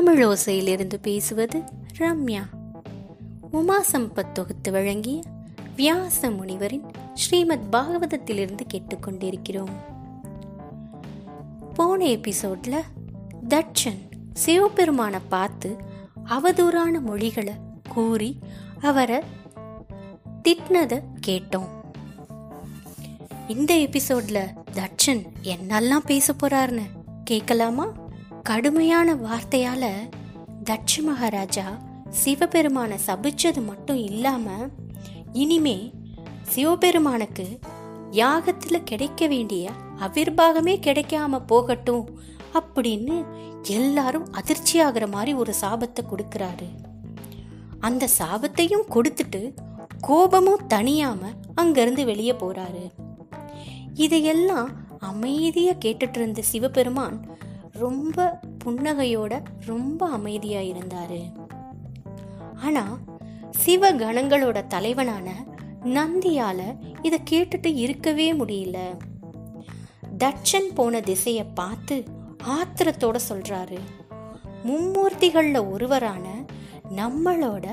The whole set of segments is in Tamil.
தமிழோசையிலிருந்து பேசுவது ரம்யா. உமா சம்பத் தொகுத்து வழங்கிய வியாச முனிவரின் ஸ்ரீமத் பாகவதத்திலிருந்து கேட்டுக்கொண்டிருக்கிறோம். போன எபிசோட்ல தட்சன் சிவபெருமானை பார்த்து அவதூறான மொழிகளை கூறி அவரை திட்டினதை கேட்டோம். இந்த எபிசோட்ல தட்சன் என்னெல்லாம் பேச போறாருன்னு கேட்கலாமா? கடுமையான வார்த்தையால தட்ச மகாராஜா சிவபெருமானை சபிச்சது மட்டும் இல்லாம இனிமே சிவபெருமானுக்கு யாகத்துல கிடைக்க வேண்டிய அவிர்வாகமே கிடைக்காம போகட்டும் அப்படின்னு எல்லாரும் அதிர்ச்சி ஆகிற மாதிரி ஒரு சாபத்தை கொடுக்கறாரு. அந்த சாபத்தையும் கொடுத்துட்டு கோபமும் தனியாம அங்கிருந்து வெளியே போறாரு. இதையெல்லாம் அமைதியா கேட்டுட்டு இருந்த சிவபெருமான் ரொம்ப புன்னகையோட ரொம்ப அமைதியா இருந்தாரு. ஆனா சிவ கணங்களோட தலைவனான நந்தியால இதை கேட்டுட்டு இருக்கவே முடியல. தட்சன் போன திசையை பார்த்து ஆத்திரத்தோட சொல்றாரு மும்மூர்த்திகளில் ஒருவரான நம்மளோட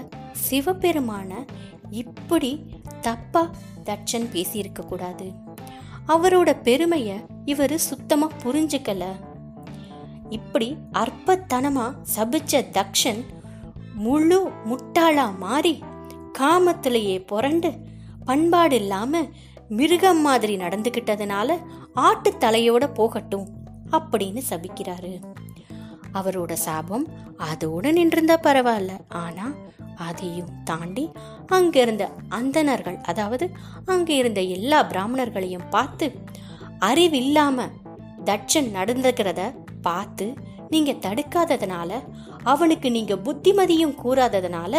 சிவபெருமான இப்படி தப்பா தட்சன் பேசியிருக்க கூடாது. அவரோட பெருமையை இவர் சுத்தமாக புரிஞ்சுக்கல. இப்படி அற்பத்தனமா சபிச்ச தக்ஷன் முழு முட்டாளா மாறி காமத்திலேயே புரண்டு பண்பாடு இல்லாம மிருகம் மாதிரி நடந்துகிட்டதுனால ஆட்டு தலையோட போகட்டும் அப்படின்னு சபிக்கிறாரு. அவரோட சாபம் அதோட நின்றிருந்தா பரவாயில்ல. ஆனா அதையும் தாண்டி அங்க இருந்த அந்தணர்கள் அதாவது அங்க இருந்த எல்லா பிராமணர்களையும் பார்த்து அறிவில்லாம தட்சன் நடந்துக்கிறத பார்த்து நீங்க தடுக்காததுனால அவனுக்கு நீங்க புத்திமதியும் கூறாததுனால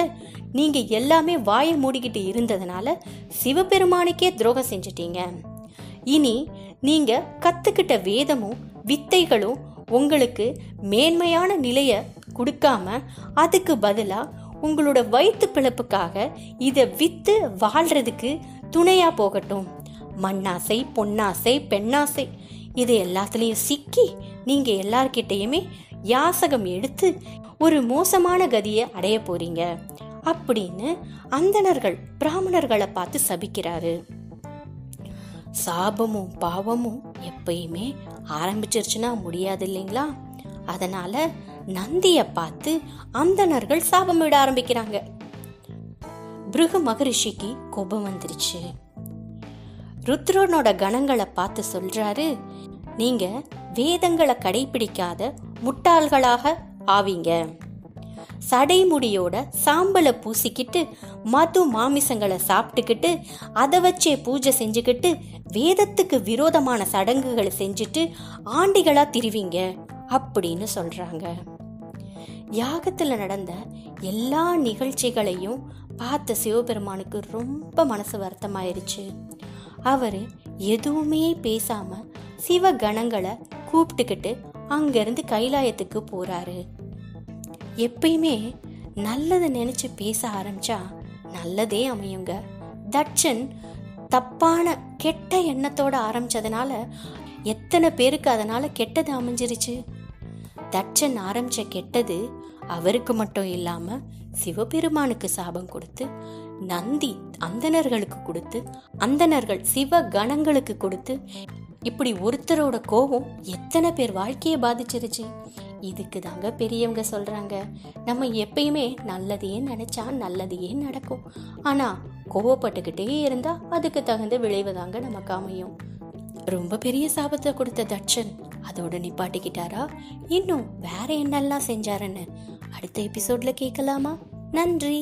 நீங்க எல்லாமே வாயை மூடிக்கிட்டு இருந்ததுனால சிவபெருமானுக்கே துரோகம் செஞ்சிட்டீங்க. இனி நீங்க கத்துக்கிட்ட வேதமும் வித்தைகளும் உங்களுக்கு மேன்மையான நிலைய கொடுக்காம அதுக்கு பதிலா உங்களோட வயிற்று பிழப்புக்காக இதை வித்து வாழ்றதுக்கு துணையா போகட்டும். மண்ணாசை பொன்னாசை பெண்ணாசை இது எல்லாத்துலேயும் சிக்கி நீங்கள் எல்லார்கிட்டயுமே யாசகம் எடுத்து ஒரு மோசமான கதியை அடைய போறீங்க. அப்படின்னு அந்தணர்கள் பிராமணர்களை பார்த்து சபிக்கிறாரு. சாபமும் பாவமும் எப்பயுமே ஆரம்பிச்சிருச்சுன்னா முடியாது இல்லைங்களா? அதனால நந்தியை பார்த்து அந்தணர்கள் சாபமிட ஆரம்பிக்கிறாங்க. பிருக மகரிஷிக்கு கோபம் வந்துருச்சு. ருத்ரனோட கணங்களை பார்த்து சொல்றாரு நீங்க வேதங்களை கடைபிடிக்காத முட்டாள்களாக ஆவீங்க. சடைமுடியோட சாம்பலை பூசிக்கிட்டு மது மாமிசங்களை சாப்பிட்டுக்கிட்டு அதை வச்சே பூஜை செஞ்சுக்கிட்டு வேதத்துக்கு விரோதமான சடங்குகளை செஞ்சுட்டு ஆண்டிகளா திரிவீங்க அப்படின்னு சொல்றாங்க. யாகத்துல நடந்த எல்லா நிகழ்ச்சிகளையும் பார்த்த சிவபெருமானுக்கு ரொம்ப மனசு வருத்தமாயிருச்சு. அவரு எதுவுமே பேசாம சிவ கணங்களை கூப்பிட்டுக்கிட்டு அங்கிருந்து கைலாயத்துக்கு போறாரு. எப்பயுமே நல்லதை நினைச்சு பேச ஆரம்பிச்சா நல்லதே அமையுங்க. தட்சன் தப்பான கெட்ட எண்ணத்தோட ஆரம்பிச்சதுனால எத்தனை பேருக்கு அதனால கெட்டது அமைஞ்சிருச்சு? தட்சன் ஆரம்பிச்ச கெட்டது அவருக்கு மட்டும் இல்லாம சிவபெருமானுக்கு சாபம் கொடுத்து நந்தி அந்தனர்களுக்கு கொடுத்து அந்தனர்கள் சிவ கணங்களுக்கு கொடுத்து இப்படி ஒருத்தரோட கோபம் எத்தனை பேர் வாழ்க்கையை பாதிச்சிருச்சு? இதுக்கு தாங்க பெரியவங்க சொல்கிறாங்க நம்ம எப்பயுமே நல்லதையே நினச்சா நல்லதையே நடக்கும். ஆனால் கோவப்பட்டுக்கிட்டே இருந்தால் அதுக்கு தகுந்த விளைவு தாங்க நமக்கு அமையும். ரொம்ப பெரிய சாபத்தை கொடுத்த தட்சன் அதோட நிப்பாட்டிக்கிட்டாரா? இன்னும் வேற என்னெல்லாம் செஞ்சாருன்னு அடுத்த எபிசோட்ல கேட்கலாமா? நன்றி.